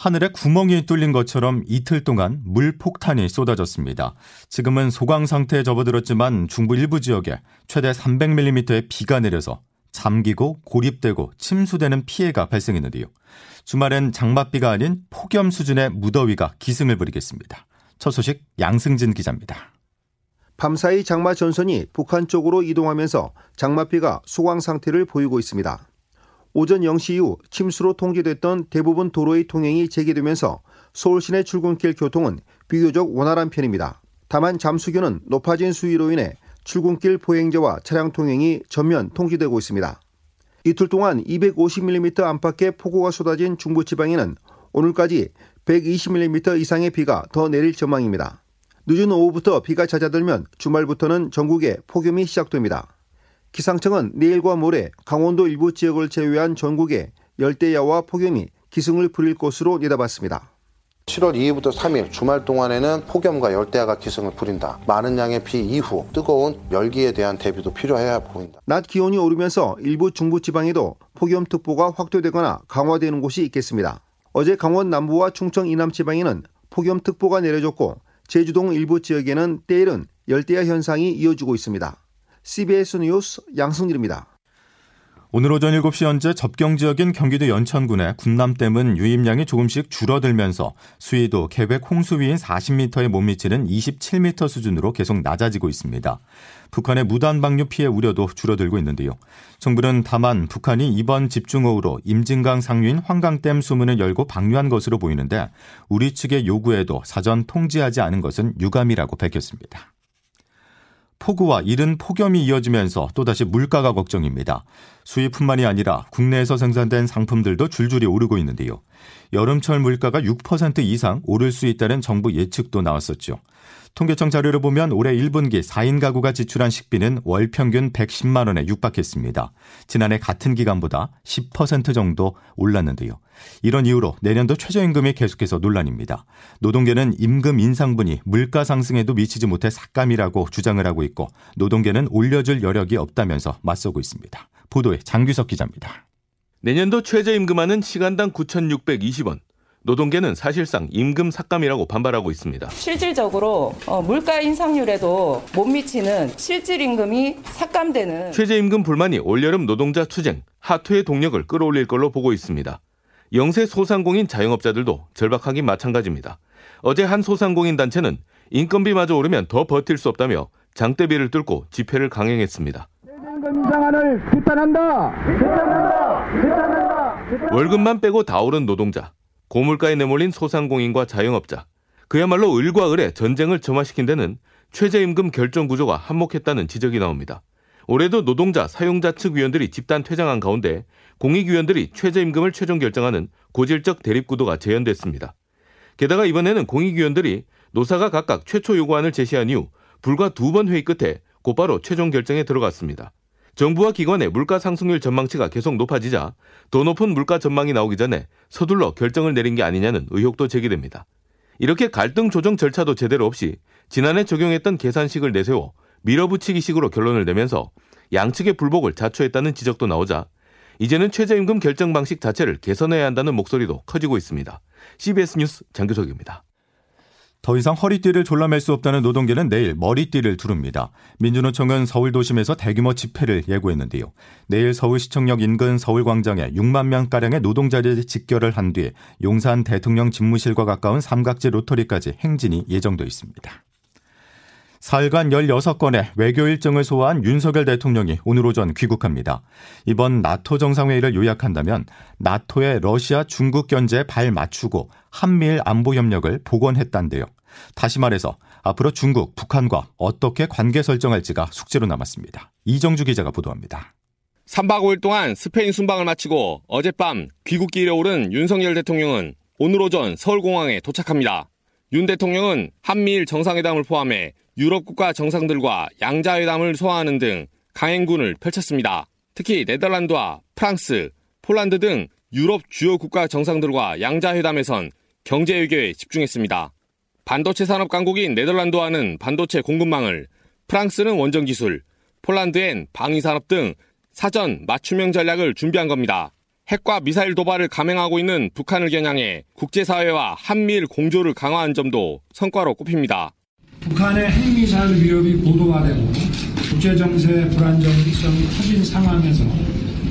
하늘에 구멍이 뚫린 것처럼 이틀 동안 물폭탄이 쏟아졌습니다. 지금은 소강 상태에 접어들었지만 중부 일부 지역에 최대 300mm의 비가 내려서 잠기고 고립되고 침수되는 피해가 발생했는데요. 주말엔 장맛비가 아닌 폭염 수준의 무더위가 기승을 부리겠습니다. 첫 소식 양승진 기자입니다. 밤사이 장마 전선이 북한 쪽으로 이동하면서 장맛비가 소강 상태를 보이고 있습니다. 오전 0시 이후 침수로 통제됐던 대부분 도로의 통행이 재개되면서 서울 시내 출근길 교통은 비교적 원활한 편입니다. 다만 잠수교는 높아진 수위로 인해 출근길 보행자와 차량 통행이 전면 통제되고 있습니다. 이틀 동안 250mm 안팎의 폭우가 쏟아진 중부지방에는 오늘까지 120mm 이상의 비가 더 내릴 전망입니다. 늦은 오후부터 비가 잦아들면 주말부터는 전국에 폭염이 시작됩니다. 기상청은 내일과 모레 강원도 일부 지역을 제외한 전국에 열대야와 폭염이 기승을 부릴 것으로 내다봤습니다. 7월 2일부터 3일 주말 동안에는 폭염과 열대야가 기승을 부린다. 많은 양의 비 이후 뜨거운 열기에 대한 대비도 필요해야 보인다. 낮 기온이 오르면서 일부 중부 지방에도 폭염특보가 확대되거나 강화되는 곳이 있겠습니다. 어제 강원 남부와 충청 이남 지방에는 폭염특보가 내려졌고 제주동 일부 지역에는 때일은 열대야 현상이 이어지고 있습니다. CBS 뉴스 양승길입니다. 오늘 오전 7시 현재 접경 지역인 경기도 연천군의 군남댐은 유입량이 조금씩 줄어들면서 수위도 계획 홍수위인 40m에 못 미치는 27m 수준으로 계속 낮아지고 있습니다. 북한의 무단 방류 피해 우려도 줄어들고 있는데요. 정부는 다만 북한이 이번 집중호우로 임진강 상류인 환강댐 수문을 열고 방류한 것으로 보이는데 우리 측의 요구에도 사전 통지하지 않은 것은 유감이라고 밝혔습니다. 폭우와 이른 폭염이 이어지면서 또다시 물가가 걱정입니다. 수입뿐만이 아니라 국내에서 생산된 상품들도 줄줄이 오르고 있는데요. 여름철 물가가 6% 이상 오를 수 있다는 정부 예측도 나왔었죠. 통계청 자료를 보면 올해 1분기 4인 가구가 지출한 식비는 월 평균 110만 원에 육박했습니다. 지난해 같은 기간보다 10% 정도 올랐는데요. 이런 이유로 내년도 최저임금이 계속해서 논란입니다. 노동계는 임금 인상분이 물가 상승에도 미치지 못해 삭감이라고 주장을 하고 있고 노동계는 올려줄 여력이 없다면서 맞서고 있습니다. 보도에 장규석 기자입니다. 내년도 최저임금화는 시간당 9,620원, 노동계는 사실상 임금 삭감이라고 반발하고 있습니다. 실질적으로 어, 물가 인상률에도 못 미치는 실질 임금이 삭감되는 최저임금 불만이 올여름 노동자 투쟁, 하투의 동력을 끌어올릴 걸로 보고 있습니다. 영세 소상공인 자영업자들도 절박하긴 마찬가지입니다. 어제 한 소상공인 단체는 인건비마저 오르면 더 버틸 수 없다며 장대비를 뚫고 집회를 강행했습니다. 비판한다. 비판한다. 비판한다. 월급만 빼고 다 오른 노동자, 고물가에 내몰린 소상공인과 자영업자, 그야말로 을과 을의 전쟁을 점화시킨 데는 최저임금 결정 구조가 한몫했다는 지적이 나옵니다. 올해도 노동자, 사용자 측 위원들이 집단 퇴장한 가운데 공익위원들이 최저임금을 최종 결정하는 고질적 대립구도가 재현됐습니다. 게다가 이번에는 공익위원들이 노사가 각각 최초 요구안을 제시한 이후 불과 두 번 회의 끝에 곧바로 최종 결정에 들어갔습니다. 정부와 기관의 물가 상승률 전망치가 계속 높아지자 더 높은 물가 전망이 나오기 전에 서둘러 결정을 내린 게 아니냐는 의혹도 제기됩니다. 이렇게 갈등 조정 절차도 제대로 없이 지난해 적용했던 계산식을 내세워 밀어붙이기식으로 결론을 내면서 양측의 불복을 자초했다는 지적도 나오자 이제는 최저임금 결정 방식 자체를 개선해야 한다는 목소리도 커지고 있습니다. CBS 뉴스 장규석입니다. 더 이상 허리띠를 졸라맬 수 없다는 노동계는 내일 머리띠를 두릅니다. 민주노총은 서울 도심에서 대규모 집회를 예고했는데요. 내일 서울시청역 인근 서울광장에 6만 명가량의 노동자들이 직결을 한 뒤 용산 대통령 집무실과 가까운 삼각지 로터리까지 행진이 예정돼 있습니다. 사흘간 16건의 외교 일정을 소화한 윤석열 대통령이 오늘 오전 귀국합니다. 이번 나토 정상회의를 요약한다면 나토의 러시아 중국 견제에 발 맞추고 한미일 안보 협력을 복원했다는데요. 다시 말해서 앞으로 중국, 북한과 어떻게 관계 설정할지가 숙제로 남았습니다. 이정주 기자가 보도합니다. 3박 5일 동안 스페인 순방을 마치고 어젯밤 귀국길에 오른 윤석열 대통령은 오늘 오전 서울공항에 도착합니다. 윤 대통령은 한미일 정상회담을 포함해 유럽 국가 정상들과 양자회담을 소화하는 등 강행군을 펼쳤습니다. 특히 네덜란드와 프랑스, 폴란드 등 유럽 주요 국가 정상들과 양자회담에선 경제 외교에 집중했습니다. 반도체 산업 강국인 네덜란드와는 반도체 공급망을, 프랑스는 원전 기술, 폴란드엔 방위 산업 등 사전 맞춤형 전략을 준비한 겁니다. 핵과 미사일 도발을 감행하고 있는 북한을 겨냥해 국제사회와 한미일 공조를 강화한 점도 성과로 꼽힙니다. 북한의 핵미사일 위협이 고도화되고 국제정세 불안정성이 커진 상황에서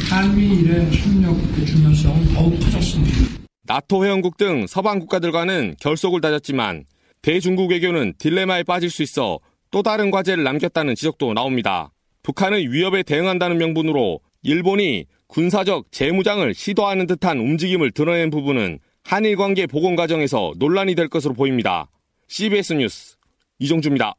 한미일의 협력의 중요성은 더욱 커졌습니다. 나토 회원국 등 서방 국가들과는 결속을 다졌지만 대중국 외교는 딜레마에 빠질 수 있어 또 다른 과제를 남겼다는 지적도 나옵니다. 북한의 위협에 대응한다는 명분으로 일본이 군사적 재무장을 시도하는 듯한 움직임을 드러낸 부분은 한일 관계 복원 과정에서 논란이 될 것으로 보입니다. CBS 뉴스 이종주입니다.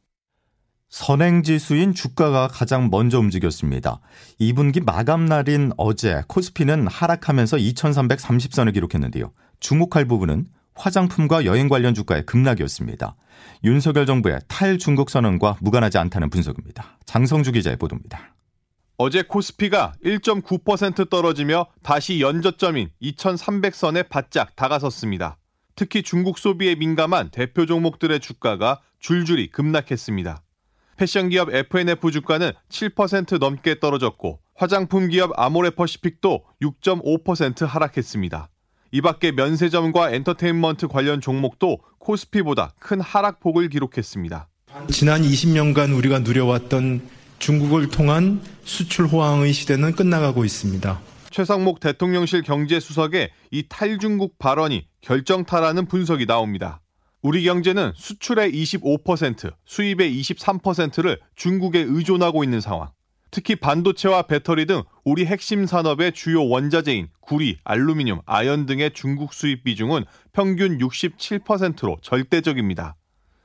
선행지수인 주가가 가장 먼저 움직였습니다. 2분기 마감 날인 어제 코스피는 하락하면서 2330선을 기록했는데요. 주목할 부분은 화장품과 여행 관련 주가의 급락이었습니다. 윤석열 정부의 탈중국 선언과 무관하지 않다는 분석입니다. 장성주 기자의 보도입니다. 어제 코스피가 1.9% 떨어지며 다시 연저점인 2300선에 바짝 다가섰습니다. 특히 중국 소비에 민감한 대표 종목들의 주가가 줄줄이 급락했습니다. 패션 기업 FNF 주가는 7% 넘게 떨어졌고 화장품 기업 아모레퍼시픽도 6.5% 하락했습니다. 이 밖에 면세점과 엔터테인먼트 관련 종목도 코스피보다 큰 하락폭을 기록했습니다. 지난 20년간 우리가 누려왔던 중국을 통한 수출 호황의 시대는 끝나가고 있습니다. 최상목 대통령실 경제수석의 이 탈중국 발언이 결정타라는 분석이 나옵니다. 우리 경제는 수출의 25%, 수입의 23%를 중국에 의존하고 있는 상황. 특히 반도체와 배터리 등 우리 핵심 산업의 주요 원자재인 구리, 알루미늄, 아연 등의 중국 수입 비중은 평균 67%로 절대적입니다.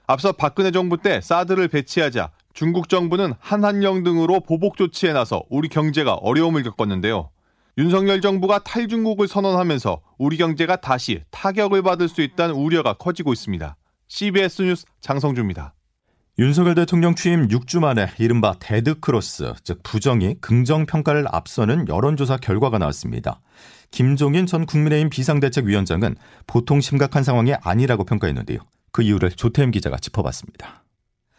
앞서 박근혜 정부 때 사드를 배치하자 중국 정부는 한한령 등으로 보복 조치에 나서 우리 경제가 어려움을 겪었는데요. 윤석열 정부가 탈중국을 선언하면서 우리 경제가 다시 타격을 받을 수 있다는 우려가 커지고 있습니다. CBS 뉴스 장성주입니다. 윤석열 대통령 취임 6주 만에 이른바 데드크로스, 즉 부정이 긍정평가를 앞서는 여론조사 결과가 나왔습니다. 김종인 전 국민의힘 비상대책위원장은 보통 심각한 상황이 아니라고 평가했는데요. 그 이유를 조태임 기자가 짚어봤습니다.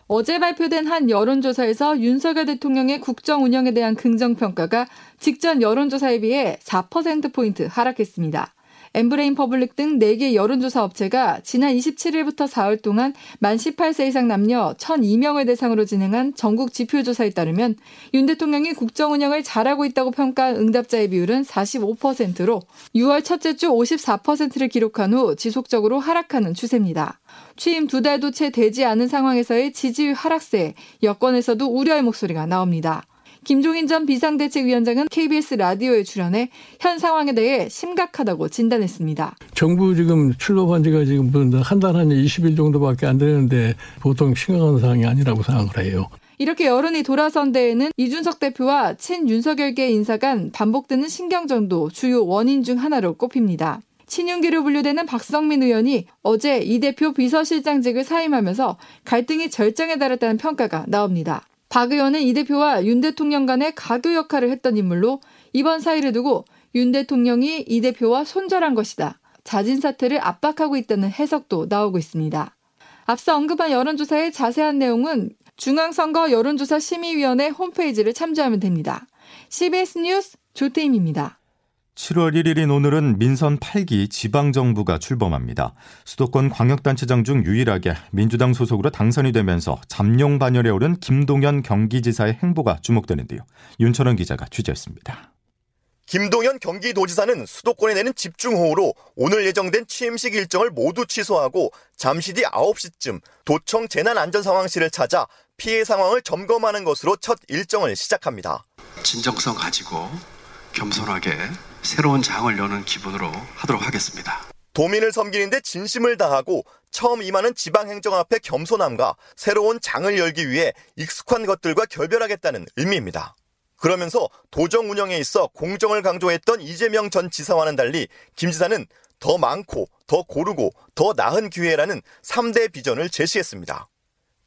어제 발표된 한 여론조사에서 윤석열 대통령의 국정 운영에 대한 긍정평가가 직전 여론조사에 비해 4%포인트 하락했습니다. 엠브레인 퍼블릭 등 4개 여론조사 업체가 지난 27일부터 사흘 동안 만 18세 이상 남녀 1,002명을 대상으로 진행한 전국 지표조사에 따르면 윤 대통령이 국정 운영을 잘하고 있다고 평가한 응답자의 비율은 45%로 6월 첫째 주 54%를 기록한 후 지속적으로 하락하는 추세입니다. 취임 두 달도 채 되지 않은 상황에서의 지지율 하락세에 여권에서도 우려의 목소리가 나옵니다. 김종인 전 비상대책위원장은 KBS 라디오에 출연해 현 상황에 대해 심각하다고 진단했습니다. 정부 지금 출범한 지가 지금 한 달 한 20일 정도밖에 안 되는데 보통 심각한 상황이 아니라고 생각을 해요. 이렇게 여론이 돌아선 데에는 이준석 대표와 친 윤석열계 인사 간 반복되는 신경전도 주요 원인 중 하나로 꼽힙니다. 친윤계로 분류되는 박성민 의원이 어제 이 대표 비서실장직을 사임하면서 갈등이 절정에 달했다는 평가가 나옵니다. 박 의원은 이 대표와 윤 대통령 간의 가교 역할을 했던 인물로 이번 사의를 두고 윤 대통령이 이 대표와 손절한 것이다. 자진 사퇴를 압박하고 있다는 해석도 나오고 있습니다. 앞서 언급한 여론조사의 자세한 내용은 중앙선거 여론조사 심의위원회 홈페이지를 참조하면 됩니다. CBS 뉴스 조태임입니다. 7월 1일인 오늘은 민선 8기 지방정부가 출범합니다. 수도권 광역단체장 중 유일하게 민주당 소속으로 당선이 되면서 잠룡 반열에 오른 김동연 경기지사의 행보가 주목되는데요. 윤철원 기자가 취재했습니다. 김동연 경기도지사는 수도권에 내는 집중호우로 오늘 예정된 취임식 일정을 모두 취소하고 잠시 뒤 9시쯤 도청 재난안전상황실을 찾아 피해 상황을 점검하는 것으로 첫 일정을 시작합니다. 진정성 가지고 겸손하게 새로운 장을 여는 기분으로 하도록 하겠습니다. 도민을 섬기는데 진심을 다하고 처음 임하는 지방행정 앞에 겸손함과 새로운 장을 열기 위해 익숙한 것들과 결별하겠다는 의미입니다. 그러면서 도정 운영에 있어 공정을 강조했던 이재명 전 지사와는 달리 김 지사는 더 많고 더 고르고 더 나은 기회라는 3대 비전을 제시했습니다.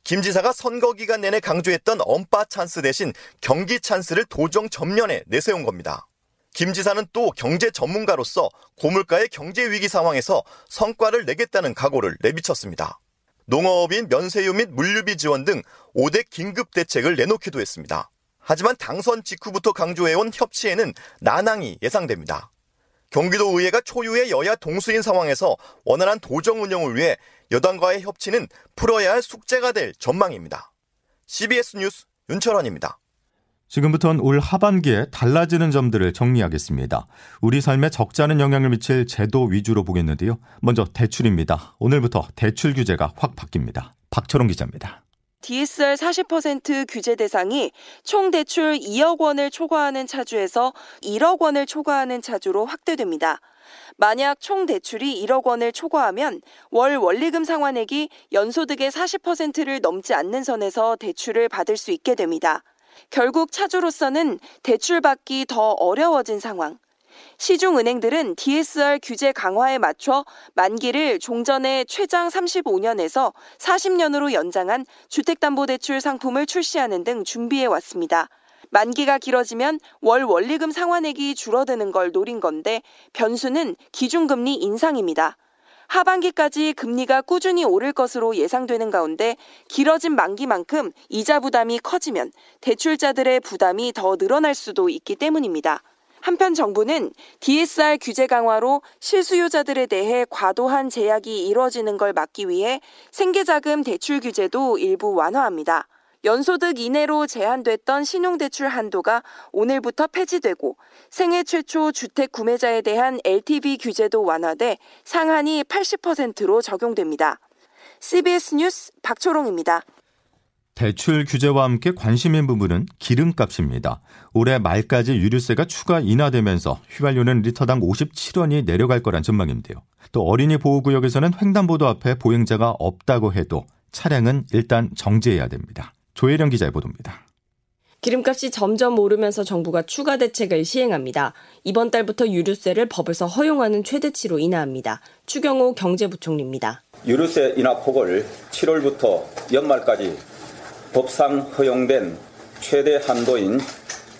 김 지사가 선거 기간 내내 강조했던 엄빠 찬스 대신 경기 찬스를 도정 전면에 내세운 겁니다. 김 지사는 또 경제 전문가로서 고물가의 경제 위기 상황에서 성과를 내겠다는 각오를 내비쳤습니다. 농어업인 면세유 및 물류비 지원 등 5대 긴급 대책을 내놓기도 했습니다. 하지만 당선 직후부터 강조해온 협치에는 난항이 예상됩니다. 경기도 의회가 초유의 여야 동수인 상황에서 원활한 도정 운영을 위해 여당과의 협치는 풀어야 할 숙제가 될 전망입니다. CBS 뉴스 윤철원입니다. 지금부터는 올 하반기에 달라지는 점들을 정리하겠습니다. 우리 삶에 적지 않은 영향을 미칠 제도 위주로 보겠는데요. 먼저 대출입니다. 오늘부터 대출 규제가 확 바뀝니다. 박철웅 기자입니다. DSR 40% 규제 대상이 총 대출 2억 원을 초과하는 차주에서 1억 원을 초과하는 차주로 확대됩니다. 만약 총 대출이 1억 원을 초과하면 월 원리금 상환액이 연소득의 40%를 넘지 않는 선에서 대출을 받을 수 있게 됩니다. 결국 차주로서는 대출받기 더 어려워진 상황. 시중 은행들은 DSR 규제 강화에 맞춰 만기를 종전의 최장 35년에서 40년으로 연장한 주택담보대출 상품을 출시하는 등 준비해 왔습니다. 만기가 길어지면 월 원리금 상환액이 줄어드는 걸 노린 건데 변수는 기준금리 인상입니다. 하반기까지 금리가 꾸준히 오를 것으로 예상되는 가운데 길어진 만기만큼 이자 부담이 커지면 대출자들의 부담이 더 늘어날 수도 있기 때문입니다. 한편 정부는 DSR 규제 강화로 실수요자들에 대해 과도한 제약이 이뤄지는 걸 막기 위해 생계자금 대출 규제도 일부 완화합니다. 연소득 이내로 제한됐던 신용대출 한도가 오늘부터 폐지되고 생애 최초 주택 구매자에 대한 LTV 규제도 완화돼 상한이 80%로 적용됩니다. CBS 뉴스 박초롱입니다. 대출 규제와 함께 관심인 부분은 기름값입니다. 올해 말까지 유류세가 추가 인하되면서 휘발유는 리터당 57원이 내려갈 거란 전망인데요. 또 어린이 보호구역에서는 횡단보도 앞에 보행자가 없다고 해도 차량은 일단 정지해야 됩니다. 조혜령 기자의 보도입니다. 기름값이 점점 오르면서 정부가 추가 대책을 시행합니다. 이번 달부터 유류세를 법에서 허용하는 최대치로 인하합니다. 추경호 경제부총리입니다. 유류세 인하 폭을 7월부터 연말까지 법상 허용된 최대 한도인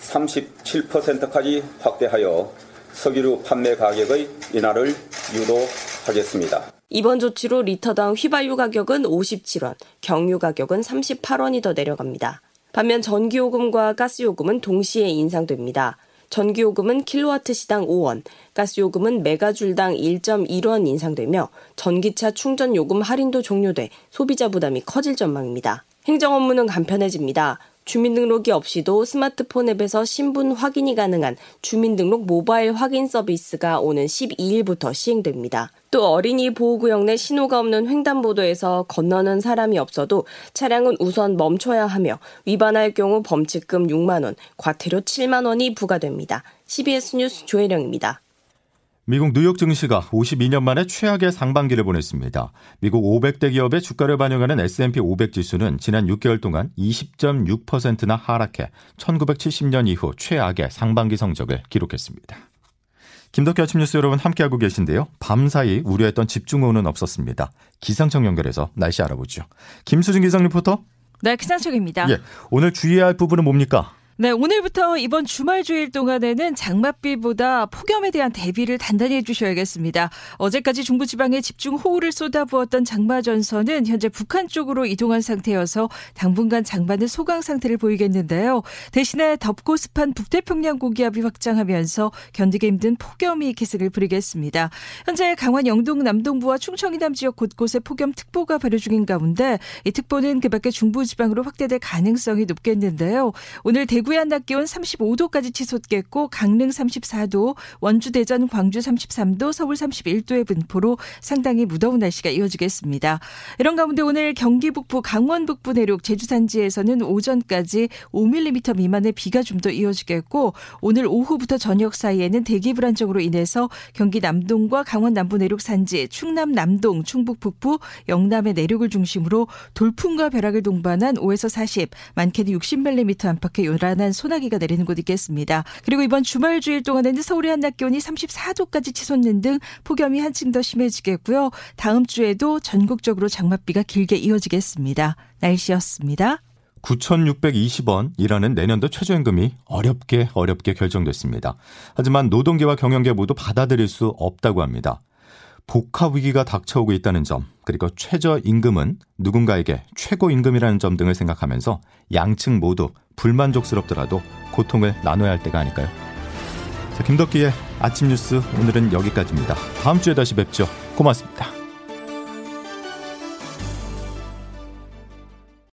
37%까지 확대하여 석유류 판매 가격의 인하를 유도하겠습니다. 이번 조치로 리터당 휘발유 가격은 57원, 경유 가격은 38원이 더 내려갑니다. 반면 전기요금과 가스요금은 동시에 인상됩니다. 전기요금은 킬로와트 시당 5원, 가스요금은 메가줄당 1.1원 인상되며 전기차 충전 요금 할인도 종료돼 소비자 부담이 커질 전망입니다. 행정 업무는 간편해집니다. 주민등록이 없이도 스마트폰 앱에서 신분 확인이 가능한 주민등록 모바일 확인 서비스가 오는 12일부터 시행됩니다. 또 어린이 보호구역 내 신호가 없는 횡단보도에서 건너는 사람이 없어도 차량은 우선 멈춰야 하며 위반할 경우 범칙금 6만 원, 과태료 7만 원이 부과됩니다. CBS 뉴스 조혜령입니다. 미국 뉴욕 증시가 52년 만에 최악의 상반기를 보냈습니다. 미국 500대 기업의 주가를 반영하는 S&P 500 지수는 지난 6개월 동안 20.6%나 하락해 1970년 이후 최악의 상반기 성적을 기록했습니다. 김덕기 아침 뉴스 여러분 함께하고 계신데요. 밤사이 우려했던 집중호우는 없었습니다. 기상청 연결해서 날씨 알아보죠. 김수진 기상 리포터. 네, 기상청입니다. 예, 오늘 주의해야 할 부분은 뭡니까? 네, 오늘부터 이번 주말 주일 동안에는 장맛비보다 폭염에 대한 대비를 단단히 해주셔야겠습니다. 어제까지 중부지방에 집중 호우를 쏟아부었던 장마 전선은 현재 북한 쪽으로 이동한 상태여서 당분간 장마는 소강 상태를 보이겠는데요. 대신에 덥고 습한 북태평양 고기압이 확장하면서 견디기 힘든 폭염이 기세를 부리겠습니다. 현재 강원 영동 남동부와 충청 이남 지역 곳곳에 폭염특보가 발효 중인 가운데 이 특보는 그밖에 중부지방으로 확대될 가능성이 높겠는데요. 오늘 대구 대구의 한낮 기온 35도까지 치솟겠고 강릉 34도, 원주 대전 광주 33도, 서울 31도의 분포로 상당히 무더운 날씨가 이어지겠습니다. 이런 가운데 오늘 경기 북부, 강원 북부 내륙, 제주 산지에서는 오전까지 5mm 미만의 비가 좀 더 이어지겠고 오늘 오후부터 저녁 사이에는 대기 불안 정으로 인해서 경기 남동과 강원 남부 내륙 산지, 충남 남동, 충북 북부, 영남의 내륙을 중심으로 돌풍과 벼락을 동반한 5에서 40, 많게는 60mm 안팎의 요란 불안한 소나기가 내리는 곳 있겠습니다. 그리고 이번 주말 주일 동안에는 서울의 한낮 기온이 34도까지 치솟는 등 폭염이 한층 더 심해지겠고요. 다음 주에도 전국적으로 장맛비가 길게 이어지겠습니다. 날씨였습니다. 9,620원이라는 내년도 최저임금이 어렵게 어렵게 결정됐습니다. 하지만 노동계와 경영계 모두 받아들일 수 없다고 합니다. 복합 위기가 닥쳐오고 있다는 점, 그리고 최저임금은 누군가에게 최고임금이라는 점 등을 생각하면서 양측 모두 불만족스럽더라도 고통을 나눠야 할 때가 아닐까요? 자, 김덕기의 아침 뉴스 오늘은 여기까지입니다. 다음 주에 다시 뵙죠. 고맙습니다.